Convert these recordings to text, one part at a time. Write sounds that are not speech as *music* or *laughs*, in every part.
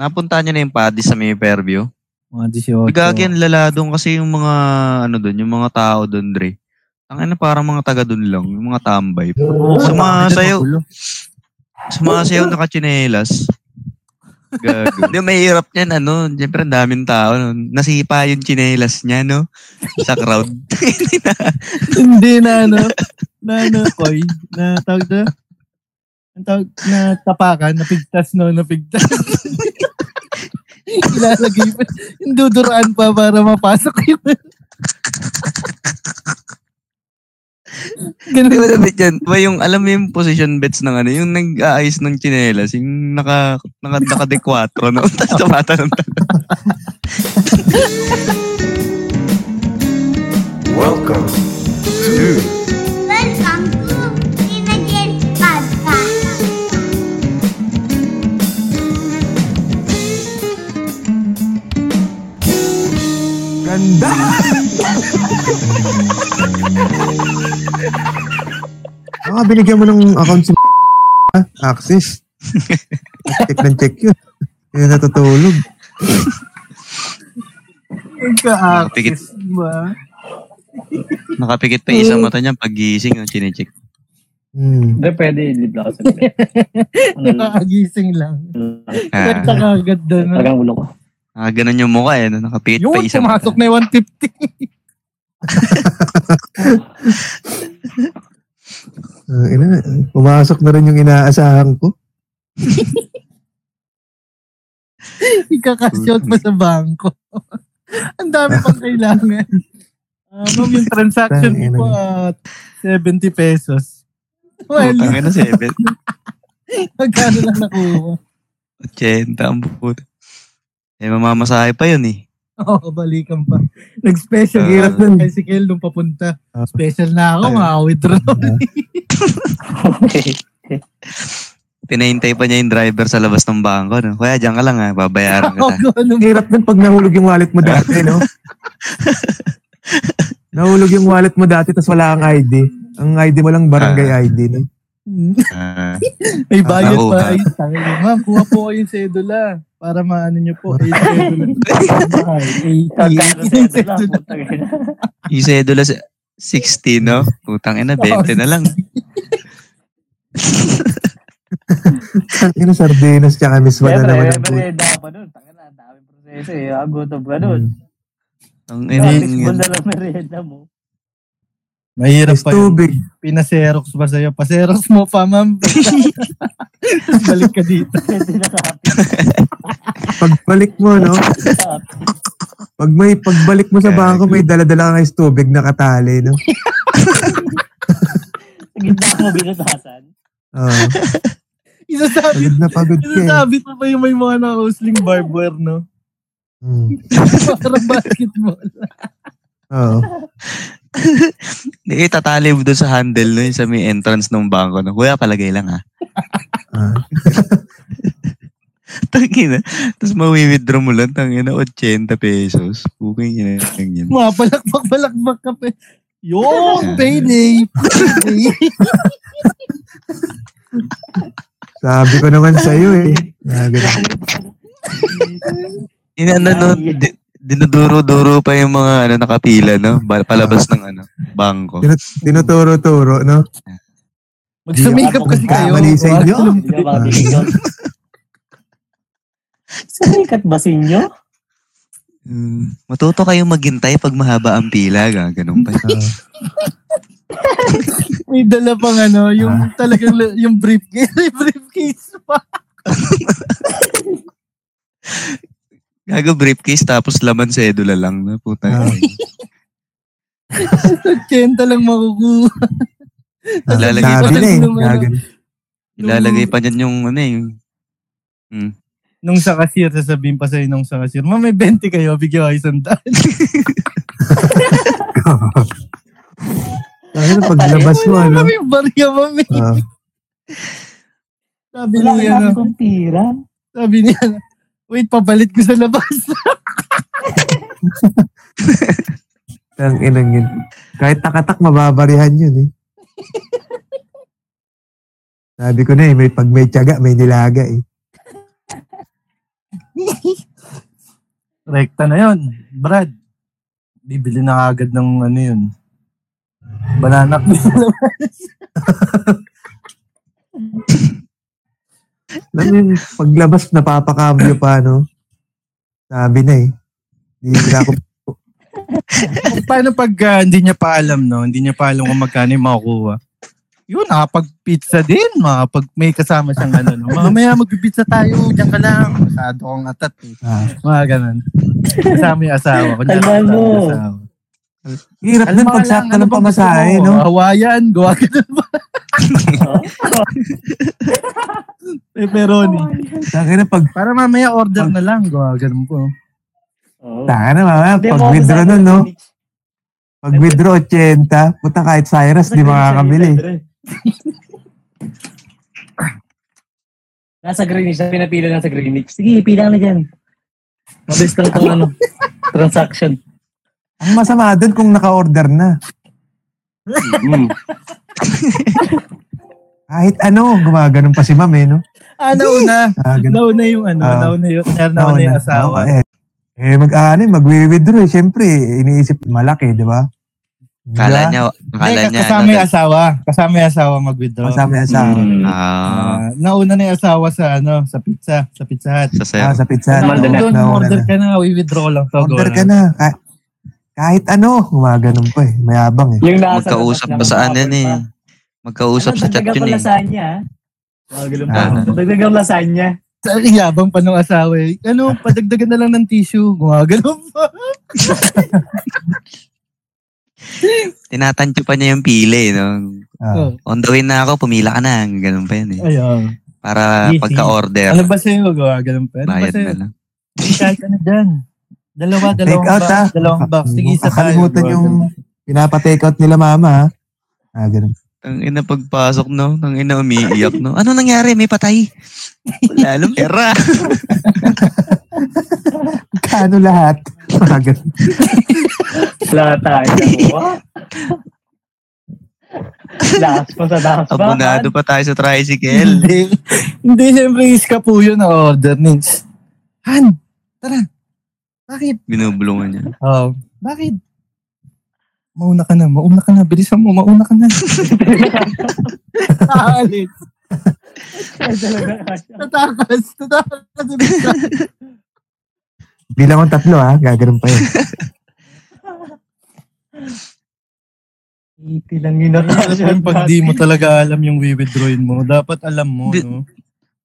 Napunta niyo na yung paddy sa may Fairview? Mga 18. Gagi ang lala doon kasi yung mga, ano doon, yung mga tao doon, Dre. Ang ano, parang mga taga doon lang, yung mga tambay. Sumasayaw, sumasayaw nakachinelas. Gago. *laughs* Hindi, mahirap niyan, ano, siyempre ang daming tao. No? Nasipa yung chinelas niya, no? Sa crowd. *laughs* Hindi na. Hindi na ano. Na ano, koy. Na tawag na. Ang tawag na tapakan, napigtas no, napigtas. *laughs* *laughs* Ilalagay pa. Yung duduraan pa para mapasok yun. Di ba Ganun. dapat yan? Diba yung, alam mo yung position bets ng ano, yung nag-aayos ng chinelas, yung naka, naka, naka de 4, no? *laughs* Tapos tumatanong Welcome to Ganda! Baka binigyan mo ng account si *laughs* ah, Access. check ng check yun. Kaya natutulog. Nagka-access ba? Nakapikit pa isang mata niya pag-gising yung chinecheck. Hmm. Hindi, pwede. Live lang kasi. Ano lang. Nakagising lang. Ah, Ganda ka agad doon. Talagang ulo ko. Ah, ganun yung mukha eh. No? Nakapikit pa Yun, isang pumasok mata. na yung 150. *laughs* Ah, ina, pumasok na rin yung inaasahan ko. *laughs* Ikakashot pa sa bangko. *laughs* Ang dami pang kailangan. Ah, ma'am, yung transaction ko at 70 pesos. Well, Putang ina, 7. magkano lang nakuha? 80 ang puto. Eh, mamamasahe pa yun eh. Oo, oh, balikan pa. Nag-special Ah. hirap ng bicycle nung papunta. Ah. Special na ako, Ayun. makaka-withdraw. *laughs* Pinahintay pa niya yung driver sa labas ng bangko. No? Kuya, dyan ka lang ha. Babayaran Oo, kita. ganun. Ang hirap din pag nahulog yung wallet mo dati, no? *laughs* nahulog yung wallet mo dati tapos wala kang ID. Ang ID mo lang barangay ID, no? Ah, *laughs* May bayad Ako, pa. ha? Ay, tangin. Ma'am, kuha po kayo yung sedula. Para maano niyo po. Ay, sedula. Putang ina. yung sedula sa 60, no? Putang ina, 20 na lang. *laughs* Ang ina sardinas tsaka miswa na Siyempre, naman ang puto. merienda ka pa nun. Tanga na, ang daming proseso eh. Ah, gutom ka nun. Ang Ina, ina yun. mo na lang merienda mo. Mahirap Is pa yun. tubig. Pinaserox ba sa'yo? Paserox mo pa, ma'am. *laughs* Balik ka dito. Pagbalik mo, no? Pag may pagbalik mo sa bangko, may dala-dala kang is tubig na katali, no? Sa gitna mo binutasan. Oo. Isasabi, pagod na pagod ka eh. isasabi pa pa yung may mga nakausling barbware, no? Hmm. *laughs* Para basketball. Oo. Hindi, tatali mo doon sa handle no, yung sa may entrance ng bangko. No? Kuya, palagay lang ha. Ah. *laughs* Tangina. Tapos mawi-withdraw mo lang, tangina, 80 pesos. Okay yun lang yan. Mga palakpak-palakpak ka pa. Yun, payday. Payday. *laughs* Sabi ko naman sa'yo eh. Sabi ko, Ina, ano, no, di- dinuduro-duro pa yung mga ano, nakapila, no? Ba- Palabas ng ano, bangko. tinuturo-turo, no? Magsumikap kasi kayo. Kamali sa inyo. Sumikat ba sinyo? Hmm, matuto kayong maghintay pag mahaba ang pila, gaganon pa. Ah. *laughs* May dala pang ano, yung talagang la- yung briefcase. *laughs* Briefcase pa. *laughs* Gago briefcase tapos laman sedula lang na puta. Ah. Kenta lang makukuha. Ilalagay pa, na eh. Ano, ilalagay pa dyan yung ano eh. Hmm. Nung sa cashier, sasabihin pa sa'yo nung sa cashier, ma may 20 kayo, bigyan ko kayo sandaan. Sabi *laughs* na paglabas mo, ano? May barya, mami. Ah. Sabi niya, ano, sabi niya, wait, papalit ko sa labas. *laughs* Ang inang yun. Kahit takatak, mababarihan yun eh. Sabi ko na eh, may, pag may tiyaga, may nilaga eh. Rekta na yun. Brad, bibili na agad ng ano yun. Banana. Alam *laughs* yung paglabas, napapakambyo pa, no? Sabi na eh. Hindi na ako, *laughs* Paano pag ah, hindi niya pa alam, no? Hindi niya pa alam kung magkano yung makukuha. Yun, nakapag-pizza din. Makapag may kasama siyang ano, no? Mamaya magpipizza tayo. Diyan ka lang. Masyado kong atat, eh. ah, Mga ganun. Kasama yung asawa. Kunyari, kasama mo. asawa. hirap Alam din mo pag lang, sakta ano ng pamasahe, no? Hawayan, gawa ka na ba? *laughs* *laughs* Pepperoni. Taka na pag, Para mamaya order na lang, gawa ganun po. Oo. taka na mamaya, pag withdraw nun, no? Pag withdraw 80, puta kahit Cyrus, di makakabili. Nasa Greenwich, na pinapila lang sa Greenwich. Sige, pila na dyan. Mabilis lang itong ano, transaction. Ang masama doon kung naka-order na. Mm. Kahit ano, gumaganon pa si ma'am eh, no? Ah, nauna. Ah, ganun. Nauna yung ano, Ah. nauna yung, nauna yung asawa. Oo, eh, eh mag ano, mag-withdraw eh. Siyempre, iniisip malaki, di ba? Kala niya, kala Hindi, niya. kasama ano, yung asawa. Kasama yung asawa mag-withdraw. Kasama yung asawa. Mm. Ah, Ah, nauna na yung asawa sa ano, sa pizza, sa Pizza Hut. sa sir. Ah, sa pizza. Nauna Nauna, na. Doon, nauna order na. ka na, withdraw lang to. Order go ka na. Kahit, kahit ano, gumaganon pa eh. Mayabang eh. Yung nasa Magkausap pa sa ano yan eh. Magkausap Ano, sa chat yun pa eh. lasagna, ah. Mga ganun pa. Ah. Dagdagang lasagna. Sa yabang pa ng asawa eh. Ano, padagdagan na lang ng tissue. Gumagano pa. *laughs* Tinatansyo pa niya yung pili, no? Ah. Oh, On the way na ako, pumila ka na. Ganun pa yun eh. ayun. Para Easy. pagka-order, Ano ba sa'yo? Gumagano pa. Ano ba bayad sa'yo? na lang. Kahit ano dyan. Dalawa, dalawang Take out box. ah. Dalawang box. Sige, isa tayo. Kakalimutan yung pinapa-take out nila mama ha. Ah, ganun. Ang ina pagpasok, no? Ang ina umiiyak, no? Ano nangyari? May patay. Wala lang pera. Kano lahat? Ah, ganun. Wala tayo. Lakas pa sa lakas pa. Abonado pa tayo sa tricycle. Hindi. Hindi, siyempre iska po yun na order. Nins. Han, tara. Bakit? Binubulungan niya. Oh, bakit? Mauna ka na, mauna ka na. Bilisan mo, mauna ka na. *laughs* Alit. *laughs* Tatakas, tatakas. Bilang ang tatlo ha. Gaganon pa yun. Iti lang yun. Yung pag di mo talaga alam yung withdrawin mo, dapat alam mo, Di- no?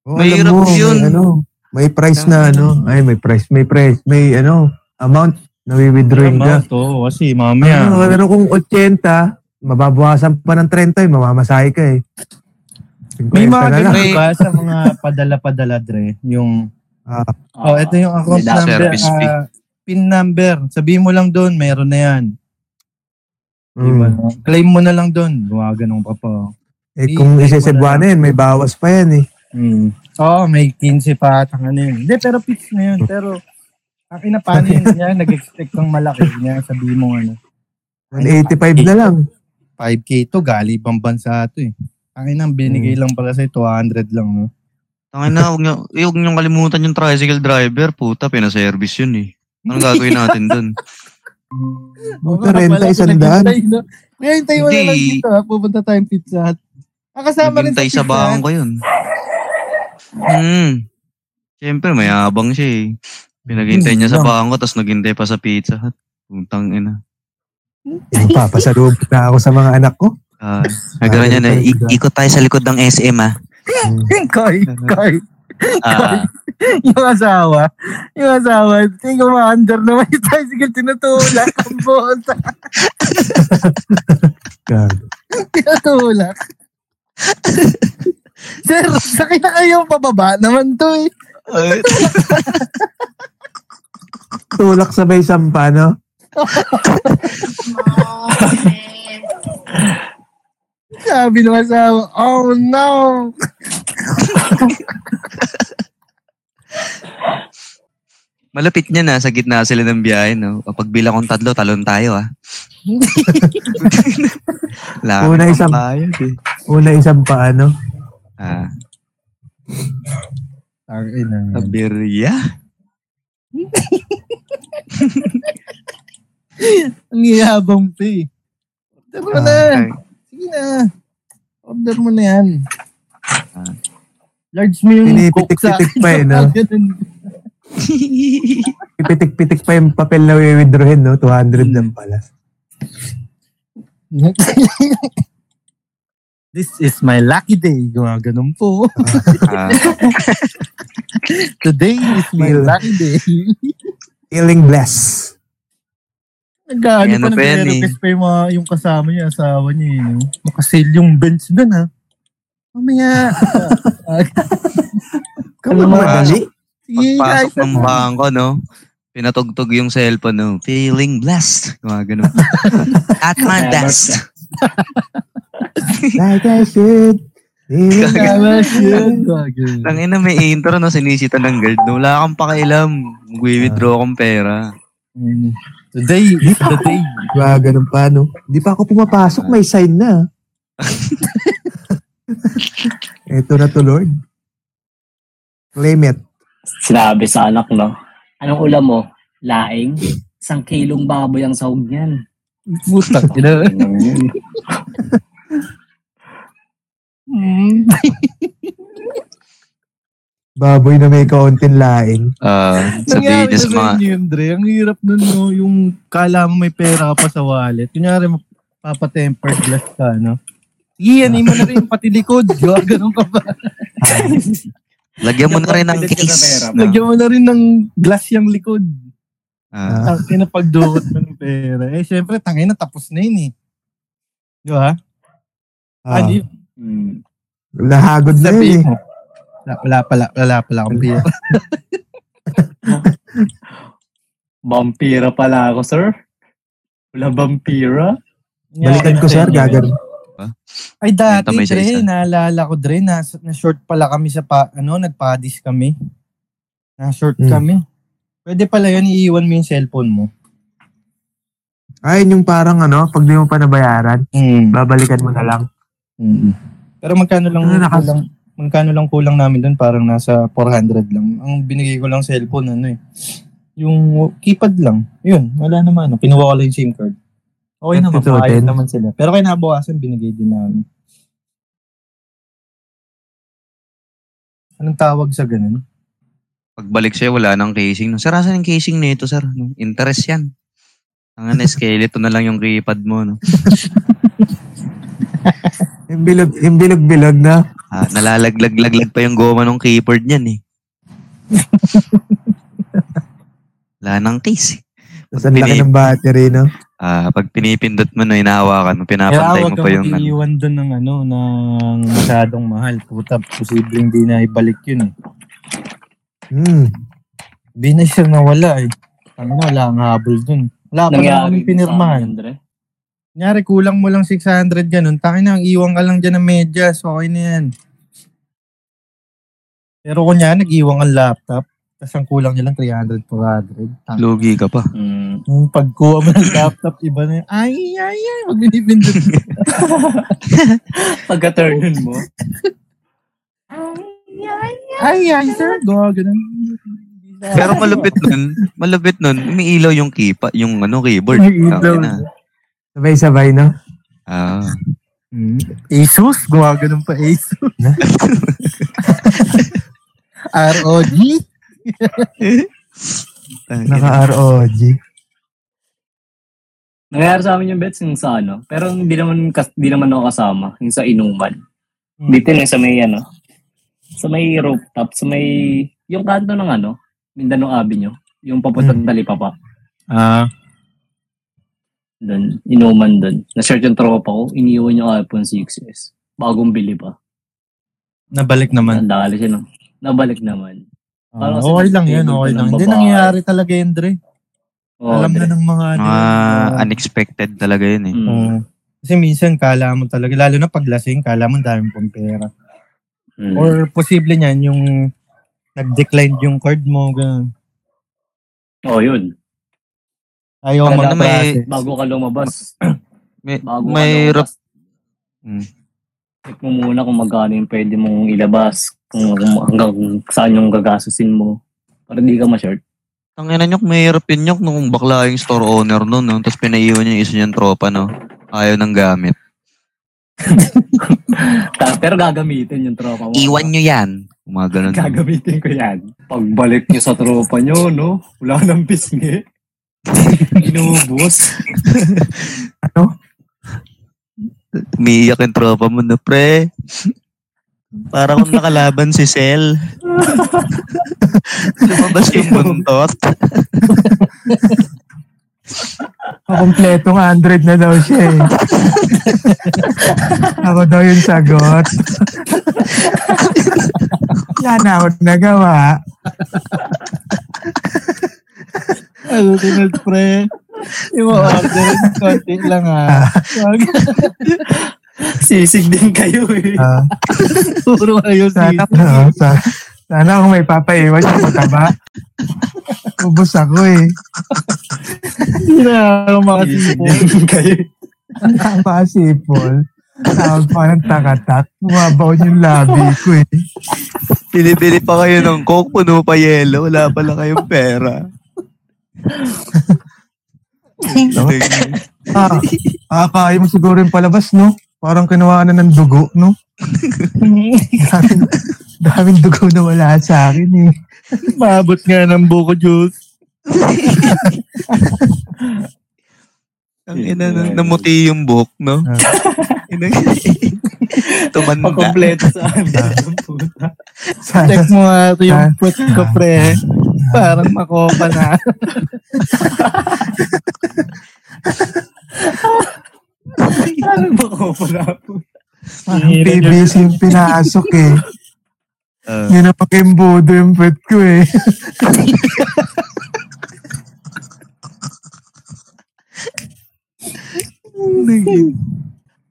Oh, Mahirap alam mo, yun. May, ano, may price na ano. Ay, may price. May price. May ano, amount na withdrawing ka. To, kasi mamaya. Ano, pero kung 80, mababawasan pa ng 30, eh, mamamasahe ka eh. 50 May mga na lang. ganun ba *laughs* sa mga padala-padala, Dre? Yung, Ah, oh, ito yung account number, service fee. ah, pin number. Sabihin mo lang doon, meron na yan. Diba? mm. Claim mo na lang doon. Gumaganong pa po. Eh, kung Hindi, isesebwa na yun, may bawas pa yan eh. Hmm. Oo, may 15 pa at ano yun. Hindi, pero fix na yun. Pero, ang ina paano yun niya, nag-expect kang malaki niya, sabihin mo ano. 185 na lang. 5K to, gali ibang bansa to eh. Ang ina, binigay lang pala sa'yo, 200 lang. No? Tangin na, huwag niyo, eh, huwag niyong kalimutan yung tricycle driver. Puta, pinaservice yun eh. Anong gagawin natin dun? *laughs* Buta renta, isang daan. Hintay mo na lang Hindi. dito ha, pupunta tayong pizza hut. Ah, kasama rin sa Naghintay pizza sa bangko hut. yun. Hmm. Siyempre, mayabang siya eh. Pinaghintay niya sa bangko, tapos naghintay pa sa pizza hut. Putang ina. Papasalubog na ako sa mga anak ko. Ah, nagkaroon niya na, "I- ikot tayo sa likod ng SM ah. Koy, koy. Ah, Yung asawa, yung asawa, tingin mo under naman yung tricycle, tinutulak ang bota. Gago. Tinutulak. Sir, sakit na kayo pababa naman to eh. Tulak sabay sampa, no? *laughs* Sabi ng asawa, oh no. malapit niya na, sa gitna sila ng biyahe, no? Kapag bilang kong tatlo, talon tayo ah. *laughs* Wala Una isang- pambayad eh. Una isang pa, ano? Ah, Ang ina. Abirya. *laughs* *laughs* Ang iyabang pa eh. Order mo na. Ay, Sige na. Order mo na yan. Ah. Large mo yung coke sa Pinipitik-pitik pa eh, no? *laughs* Ganun. Pipitik-pitik pa yung papel na withdrawin, no? 200 lang pala. This is my lucky day. Gumaganon po. ah, *laughs* Today is my lucky day. Feeling blessed. Nag-ano pa, na pa yan nag-request pa yung, mga, yung kasama niya, asawa niya. Eh, no? Nakasail yung bench doon ha. Mamaya. *laughs* Ano madali. Sige, pagpasok ng bangko, no? Pinatugtog yung cellphone, no? Feeling blessed. Mga ganun. *laughs* At my best. Like I should. Nang ina may intro, no? Sinisita ng guard. No? Wala kang pakialam. Mag-withdraw akong pera. Today is the day. Diba, ganun pa, no? Di pa ako pumapasok, may sign na. *laughs* Ito na to, Lord. Claim it. Sinabi sa anak, no? Anong ulam mo? Laing? Isang kilong baboy ang sahog niyan. Mm. *laughs* *laughs* Baboy na may kaunting laing. Ah, sabihin Nangyari niya na sa mga... inyo yun, Dre. Ang hirap nun, no? Yung kala mo may pera ka pa sa wallet. Kunyari, papatempered glass ka, no? Sige, yan, mo na rin pati likod. Ganun ka pa. *laughs* Lagyan mo na rin ng case. mo. Lagyan mo na rin ng glass yung likod. Ah, Ang kinapagdukot mo ng pera. Eh, syempre, tangay na, tapos na yun eh. Di ba? Ah, Ano yun? Hmm. Nahagod na yun eh. Wala, wala pala, wala pala akong pera. *laughs* Vampira pala ako, sir. Wala vampira? Balikan ko, sir, gagawin. Ay, dati, isa-isa. Dre, naalala ko, Dre, na, na short pala kami sa, pa, ano, nagpadis kami. Na short Hmm. kami. Pwede pala yun, iiwan mo yung cellphone mo. Ay, yung parang ano, pag di mo pa nabayaran, Mm. babalikan mo na lang. Pero magkano lang, Ano, nakas- kulang, magkano lang kulang namin doon, parang nasa 400 lang. Ang binigay ko lang cellphone, ano eh. Yung keypad lang. Yun, wala naman. Ano. Kinuha ko lang yung SIM card. Okay naman, maayos naman sila. Pero kinabukasan, binigay din namin. Anong tawag sa ganun? pagbalik siya, wala nang casing. No? Sir, asan yung casing nito, sir? No? Interest yan. Ang ano, *laughs* skeleton na lang yung keypad mo. No? *laughs* Yung bilog, yung bilog-bilog na. Ah, nalalaglag-laglag pa yung goma ng keyboard niyan eh. *laughs* Wala nang case. eh. Tapos ang laki ng battery, no? Ah, pag pinipindot mo na inahawakan mo, Kaya pinapantay huwag mo pa yung ano. mag-iwan doon ng ano, ng masyadong mahal. Puta, posibleng di na ibalik yun eh. Hmm. Di na siya nawala eh. Ano na, wala ang habol dun. Wala pa naman Nangyari kami sa pinirmahan. amin, Dre. Kunyari, kulang mo lang 600 ganun. Taki na, iwan ka lang dyan ng medyas. Okay na yan. Pero kunyari, nag-iwan ang laptop. Tapos ang kulang niya lang 300, 400. Tang- Lugi ka pa. Hmm. Yung pagkuha mo ng laptop, iba na yun. Ay, ay, ay. Pag binipindot mo. *laughs* Pagka-turn mo. ay, ay, sir. Gawa ganun. Pero malupit nun, malupit nun, umiilaw yung keypad, yung ano, keyboard. May ilaw. Sabay-sabay, no? Ah, Hmm. Asus? Gawa ganun pa Asus. *laughs* ROG? Naka-ROG. Nangyari sa amin yung bets yung sa ano. Pero hindi naman, hindi naman ako kasama. Yung sa inuman. Hmm. Dito na sa may ano. Sa may rooftop. Sa may, yung kanto ng ano. Mindanao Avenue. Yung papuntang Hmm. Talipapa. Ah. Doon. Inuman doon. Na-search yung tropa ko. Iniwan yung iPhone 6s. Bagong bili pa. Nabalik naman. Nandali siya no. Nabalik naman. Ah, Parang kasi okay lang yun, okay ng lang. Hindi nangyayari talaga yun, Dre. Oh, Alam na ng mga ano. Mga ah, unexpected talaga yun eh. Mm. oo. kasi minsan, kala mo talaga, lalo na pag lasing, kala mo dami pong pera. Mm. Or posible niyan, yung nag-decline yung card mo, ganun. oh, yun. Ayaw mo dapat may- Bago ka lumabas. *clears throat* May, Bago may ka rap, lumabas. Mm. Check mo muna kung magkano yung pwede mong ilabas. Kung, hanggang saan yung gagastusin mo. Para di ka ma-short. Tangina nyo, mahirap yun nyok nung bakla yung store owner nun, no? Tapos pinaiwan niya yung isa niyang tropa, no? Ayaw ng gamit. *laughs* Pero gagamitin yung tropa mo. Iwan nyo yan. Mga ganun. *laughs* Gagamitin ko yan. Pagbalik niyo sa tropa niyo, no? Wala nang pisngi. Inubos. *laughs* Umiiyak yung tropa mo, no, pre. Para kung *laughs* nakalaban si Sel. *laughs* Lumabas yung buntot. Kompletong 100 na daw siya eh. Ako daw yung sagot. Na ako nagawa. Ano, sunod, pre? Yung order, konti lang ha. Wag. Sisig din kayo eh. Ah, Puro kayo sana, dito. ah, sa- sana kung may papaiwan yung mataba. Ubus ako eh. Hindi na ako makasipo. Sisig din kayo. Ang nakakasipol. Tawag pa ng takatak. Bumabaw yung labi ko eh. Pinibili pa kayo ng coke, puno pa yelo. Wala pala kayong pera. Ah, ah kaya mo siguro yung palabas, no? Parang kinuha na ng dugo, no? daming, daming dugo na wala sa akin eh. Maabot nga ng buko juice. *laughs* Ang ina, na- namuti yung buhok, no? *laughs* Ina- *laughs* Tumanda. Pagkompleto sa *laughs* amin. Ang puta. Sana, Check mo nga ito yung puwet ko, pre. Parang makopa na. Ano ba ko pala po? PBC yung pinasok eh. Ah. Yun na pakimbodo yung pet ko eh.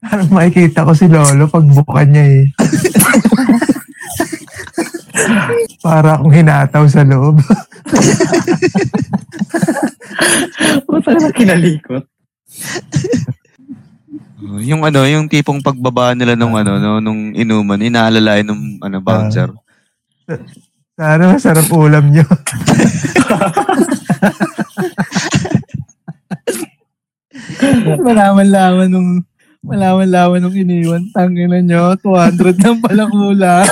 Parang makikita ko si Lolo pag buka niya eh. *laughs* Para akong hinataw sa loob. *laughs* Puta na kinalikot. Oh, yung ano, yung tipong pagbaba nila nung ano, no, nung inuman, inaalalayan nung ano, bouncer. Sana masarap ulam niyo. *laughs* *laughs* Malaman-laman nung malaman-laman nung iniwan. Tangin na nyo, 200 lang pala kula. *laughs*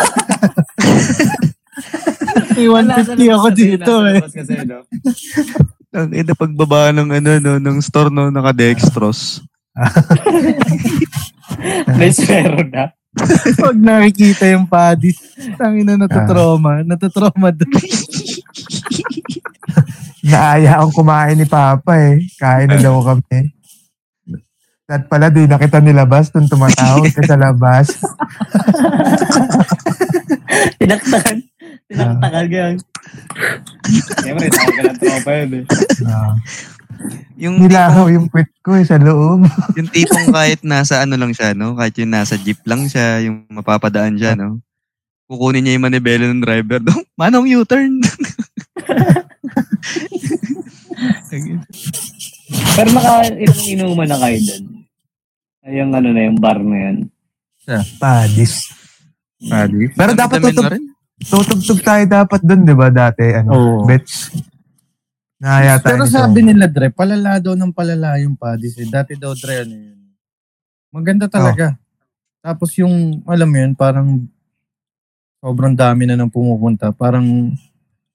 May 150 ako dito eh. Ang ina pagbaba ng ano, no, ng store, no, naka-dextrose. Nice *laughs* meron na. Pag nakikita yung padis, tangin na natutroma. Natutroma doon. Naaya akong kumain ni Papa eh. Kain na daw kami. At pala di na kita nilabas nung tumatawag ka sa labas. *laughs* Tinaktakan. Tinaktakan ka yan. Siyempre, tawag ka ng tropa yun eh. Ah. Yung Nilahaw yung kwit ko eh sa loob. yung tipong kahit nasa ano lang siya, no? Kahit yung nasa jeep lang siya, yung mapapadaan siya, no? Kukunin niya yung manibela ng driver. No? *laughs* Manong U-turn. *laughs* Pero naka ilang inuman na kayo doon. Ay, yung ano na yung bar na yan. Padis. Padis? Pero dapat rin. tutugtog tayo dapat dun, di ba, dati? Ano, Oo. bets. Nahaya tayo Pero nito. sabi nila, Dre, palala daw ng palala yung padis eh. Dati daw, Dre, ano yun. Maganda talaga. Tapos yung, alam mo yun, parang sobrang dami na nang pumupunta. Parang,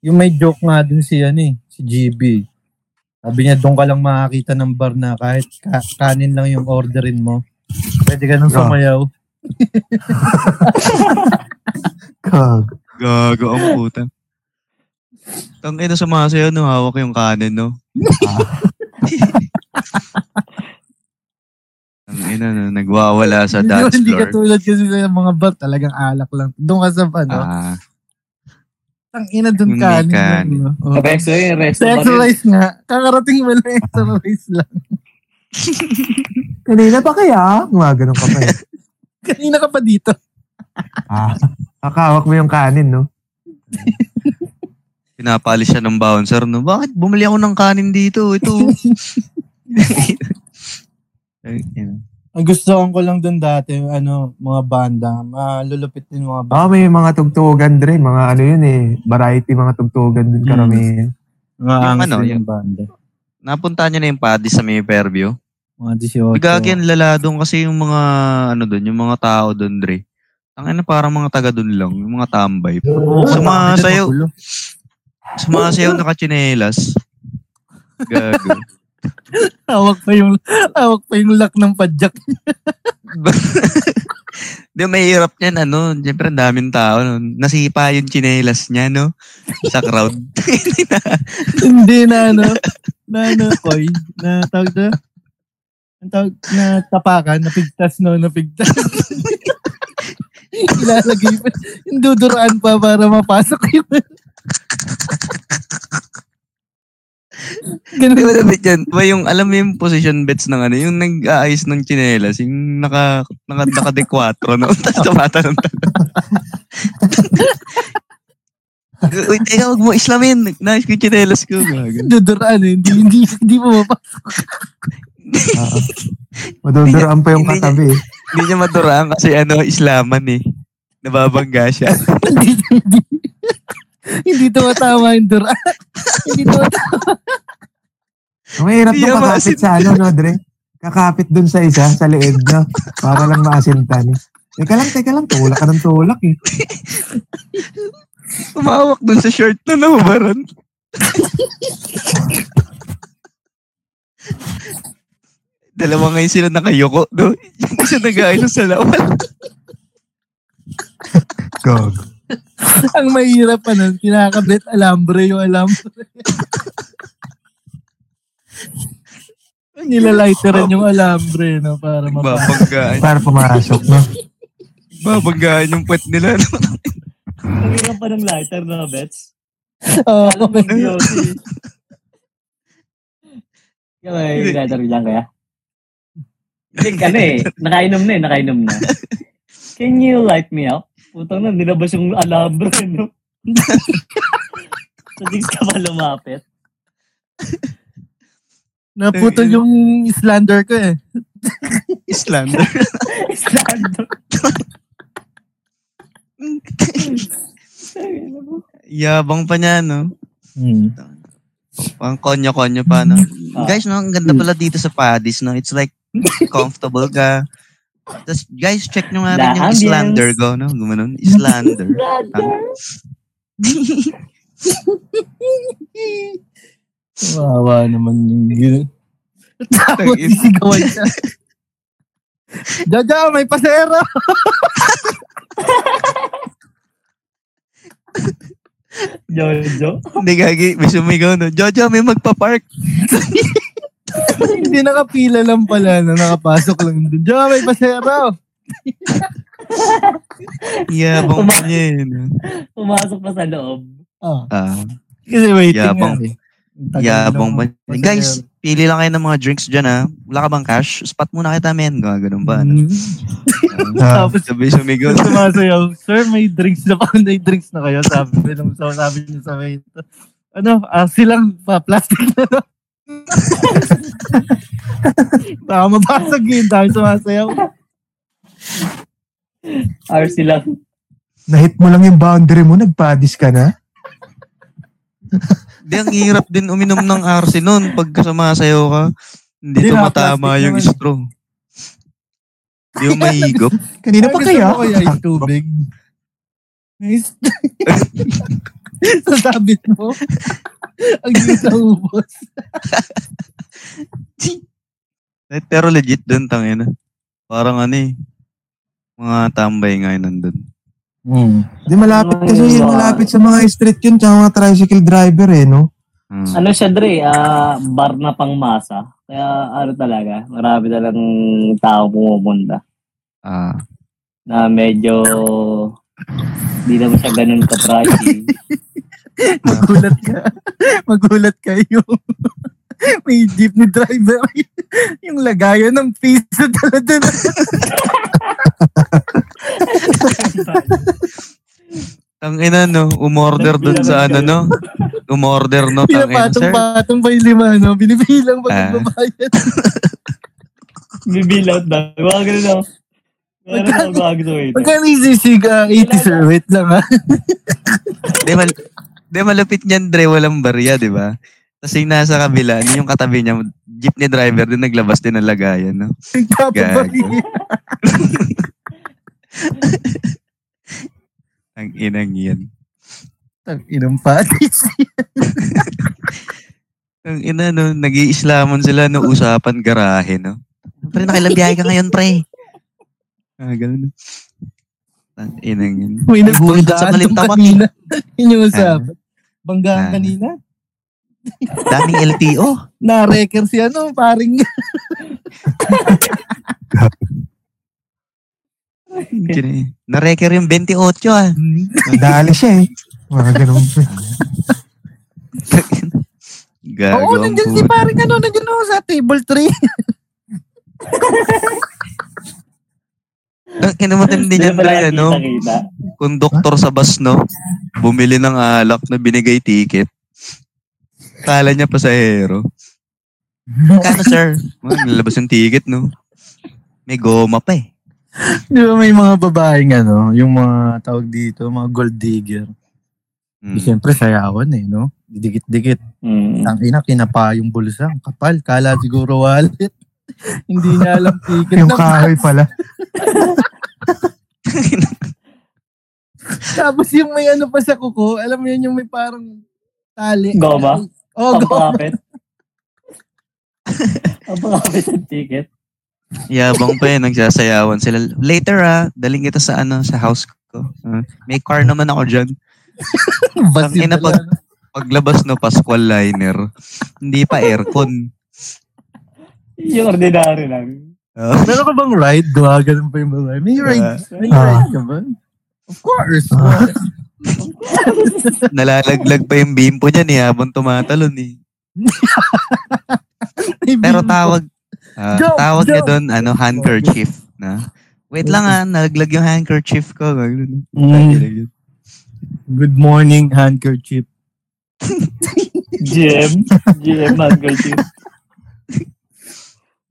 yung may joke nga din si, ano eh, si GB. Sabi niya, doon ka lang makakita ng bar na kahit ka- kanin lang yung orderin mo. Pwede ka nang sumayaw. Kag. Gago ang puta. Tang ina sa mga sayo, no? Hawak yung kanin, no? *laughs* Ang ina, no? Nagwawala sa *laughs* Hindi, dance hindi floor. katulad kasi sa mga bar, talagang alak lang. Doon ka sa ano, Ah, ang ina kanin. no? Oh. Sa yung resto Sa exercise nga. Kakarating mo lang *laughs* exercise lang. Kanina pa kaya? Mga ganun ka pa eh. *laughs* Kanina ka pa dito. ah, kakawak mo yung kanin, no? pinapalis siya ng bouncer, no? Bakit bumili ako ng kanin dito? Ito. *laughs* Ang gusto ko lang doon dati, ano, mga banda. Malulupit din mga banda. Ah, may mga tugtugan, Dre. Mga ano yun eh. Variety mga tugtugan din Mm. karamihan. Mga Yung ano, din yung- yung banda. Napunta niyo na yung paddy sa may Fairview? Mga 18. Gagi ang lala doon kasi yung mga ano doon, yung mga tao doon, Dre. Ang ano parang mga taga doon lang, yung mga tambay. Sumasayaw, sumasayaw nakachinelas. Gago. *laughs* Hawak pa yung, hawak pa yung lock ng padjak. *laughs* Di mahirap niyan, ano, siyempre ang daming tao. No? Nasipa yung chinelas niya, no? Sa crowd. *laughs* Hindi na. Hindi na ano, na ano, koy, na tawag na, ang tawag na tapakan, napigtas no, napigtas. Ilalagay pa, yung duduraan pa para mapasok yung Di ba Ganun. dapat yan? Diba yung, alam mo yung position bets ng ano, yung nag-aayos ng chinelas, yung naka, naka, naka de 4, no? *laughs* Tapos tumata ng *laughs* Uy, teka, huwag mo islamin. Nice ko yung chinelas ko. Duduraan eh, hindi, hindi, hindi mo mapasok. *laughs* Maduduraan pa yung katabi. eh. Hindi niya maduraan kasi ano, islaman eh. Nababangga siya. hindi, hindi, hindi tumatama yung duraan. hindi tumatama. Mahirap naman kakapit sa ano, no, Dre? Kakapit dun sa isa, sa leeg, no? Para lang maasintan. Teka lang, teka lang. Tulak ka ng tulak, eh. Tumawak dun sa shirt na nahubaran. Dalawa ngayon sila nakayoko, no? Isa nag-aayos sa lawan. Gog. *laughs* Ang mahirap pa nun, kinakabit alambre yung alambre. *laughs* Nilalighteran yung alambre, no, para mapasok. Babanggaan. Para pumasok, no? Babanggaan yung puwet nila, no? Ang hirap pa ng lighter na bets. Oo, Alam mo. *laughs* Kaya may lighter lang kaya? Hindi, ano eh. Nakainom na eh, nakainom na. Can you light me up? Putang na, nilabas yung alambre, no? *laughs* Sa digs ka pa lumapit. Naputol yung slander ko eh. *laughs* Islander. *laughs* Islando. Yabang pa niya, no? Hmm. Pang konyo-konyo pa, no? Ah. Guys, no, ang ganda pala dito sa Paddy's, no? It's like, comfortable ka. Tapos, guys, check nyo nga rin yung ambience. Islander ko, no? Gumanon, Islander. *laughs* Wawa naman yung yun. Tapos sisigawan siya. Jaja, may pasero! Jojo. Hindi gagi, may sumigaw, no? Jojo, may magpa-park. *laughs* *laughs* Hindi nakapila lang pala na nakapasok lang doon. Jaja, may pasero! Yabang pa niya, eh, no? Pumasok pa sa loob. Ah, Ah, kasi waiting Yabang. nga eh. Yabang pasero. Guys, pili lang kayo ng mga drinks dyan, ha? Wala ka bang cash? Spot muna kita, men. Mga ganun ba? No? Hmm. Ah, *laughs* Tapos Sabi sumigaw. sumasayaw, Sir, may drinks na pa. *laughs* May drinks na kayo. Sabi sabi niya sa may ano, ah, silang pa, plastic na? Baka mabasag yun. Dahil sumasayaw. RC lang. Nahit mo lang yung boundary mo, nagpadis ka na. Hindi, ang hirap din uminom ng RC noon pag sumasayaw ka. Hindi Hindi, tumatama yung naman. straw. Hindi mo mahigop. *laughs* Kanina pa Gusto kaya? mo kaya yung tubig? *laughs* Nice. Sasabit mo. *laughs* Ang gisa ubos. *laughs* Eh, Pero legit doon, tangina. Parang ano eh. Mga tambay nga yun nandun. Hmm. Di malapit kasi Ay, yun, malapit sa mga street yun, tsaka mga tricycle driver eh, no? Hmm. Ano siya, Dre? ah bar na pang masa. Kaya ano talaga, marami talagang tao pumupunta. Ah. Na medyo hindi naman siya ganun ka-pricey. *laughs* *laughs* Magulat ka. Magulat kayo. *laughs* May jeepney driver. *laughs* yung lagayan ng piso talaga. Tangina no, umorder doon sa ano no. Umorder no, tangina sir. Pinapatong-patong pa yung lima, no? Binibilang pag Ah. na. Ganun ako. Meron ako gagawin. Magkano isisig? Uh, 80 sir, wait lang ha. Di, mal- Di, malapit niyan, Dre, walang barya, di ba? Tapos yung nasa kabila, yung katabi niya, jeepney driver din naglabas din ng lagayan, no? Kapabari. *laughs* Ang inang yan. Ang inang patis. Ang ina, no, nag-iislamon sila no, usapan garahe, no? Pre, nakailang biyahe ka ngayon, pre? Ah, ganun. Ang inang yan. May Nagulat sa kalimtawan, *laughs* kanina. Yun yung usap. Ah. Banggaan Ah. kanina. Daming LTO. *laughs* Na-recker si ano, paring *laughs* Na-recker yung 28 ah. Dali siya eh. Mga ganun. Gago Oo, nandiyan si paring ano, nandiyan ako sa table 3. Ang ina mo din Hindi yan, pala Dre, ano? Konduktor sa bus, no? Bumili ng alak na binigay ticket. Kala niya pasahero. Kano, sir? Nilabas yung ticket, no? May goma pa eh. Di ba may mga babaeng ano, yung mga tawag dito, mga gold digger. Hmm. Siyempre sayawan eh, no? Dikit-dikit. Mm. Ang ina, kinapa yung bulsa. Ang kapal. Kala siguro wallet. *laughs* Hindi niya alam ticket Yung kahoy pala. *laughs* *laughs* Tapos yung may ano pa sa kuko, alam mo yun yung may parang tali. Goma? Oh, goma. Pampakapit. Pampakapit ang ticket. Yabang pa eh, nagsasayawan sila. Later ah, daling kita sa ano, sa house ko. Ah, may car naman ako dyan. *laughs* Basil ina, pag-? Paglabas no, Pascual liner. Hindi pa aircon. Yung ordinary lang. Oh. Meron ka bang ride? Gawa ganun pa yung mga. May ride. May Ah. ride ka ba? Of course. Ah. *laughs* Nalalaglag pa yung bimpo niya ni habang tumatalon eh. *laughs* May Pero bimbo. tawag, ah, Jump, tawag niya doon, ano, handkerchief na. Wait lang ah, nalaglag yung handkerchief ko. Ganun. Mm. Good morning, handkerchief. *laughs* GM. GM handkerchief.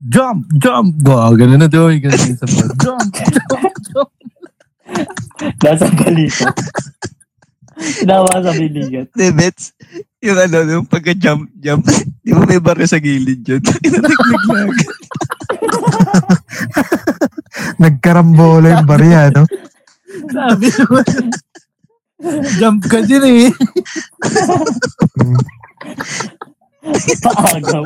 Jump! Jump! Gawa ganun na daw. Ganun sa. Jump! Jump! Jump! Nasa balito. Tinawa sa biligat. Di, Bets, yung ano, yung pagka-jump, jump, di ba may barya sa gilid yun? Naglag. *laughs* Nagkarambola yung barya, no? Sabi naman. Jump ka din eh. Paagaw.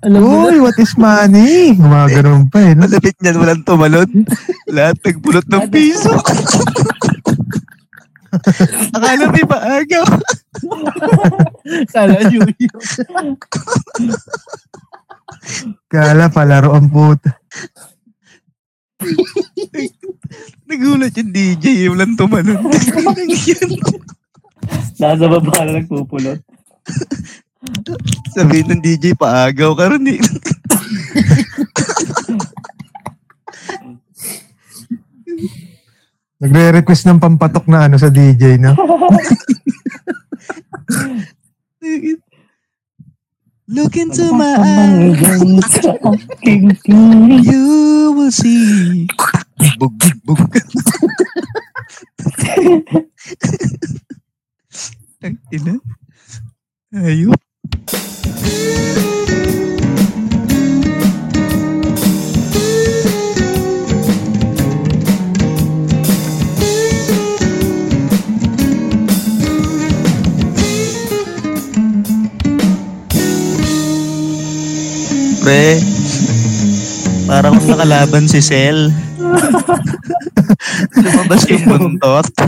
Alam. Uy, what is money? Mga ganun pa eh. No? Malapit niyan, walang tumalon. Lahat nagpulot ng piso. *laughs* Akala may paagaw. Kala New Year. Kala palaro ang puta. Nagulat yung DJ, walang tumalon. Nasa baba na nagpupulot. Sabihin ng DJ, paagaw ka rin eh. Nagre-request ng pampatok na ano sa DJ, no? Look into my eyes, you will see. Bug, bug, bug. Ina. Ayun. Pre, parang nakalaban si Sel. *laughs* Lumabas yung buntot. *laughs*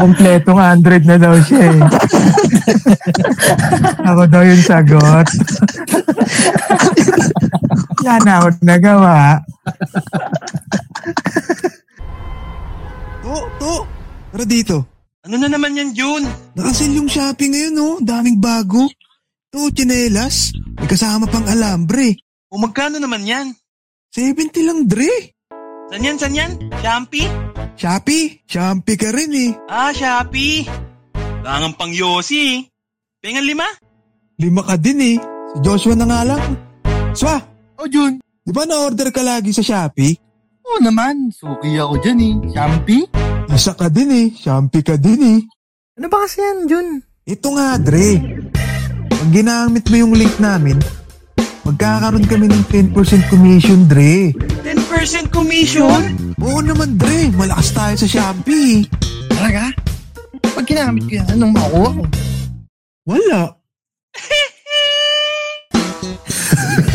Kompletong Android na daw siya eh. *laughs* Ako daw yung sagot. Yan na ako nagawa. To, to. Tara dito. Ano na naman yan, June? Nakasil yung shopping ngayon, no? Daming bago. To, chinelas. May kasama pang alambre. O magkano naman yan? 70 lang, Dre. San yan, san yan? Shopee? Shopee. Shopee ka rin eh. Ah, Shopee. Langang pang Yossi eh. Pengan lima? Lima ka din eh. Si Joshua na nga lang. Swa, Oh, Jun. di ba na-order ka lagi sa Shopee? Oo naman. Suki ako dyan eh. Shampoo? Isa ka din eh. Shampi ka din eh. Ano ba kasi yan, Jun? Ito nga, Dre. Pag ginamit mo yung link namin, magkakaroon kami ng 10% commission, Dre. 10% commission? Oo naman, Dre. Malakas tayo sa Shopee. Talaga? Pag ginamit ko yan, anong makuha ko? Wala. *laughs*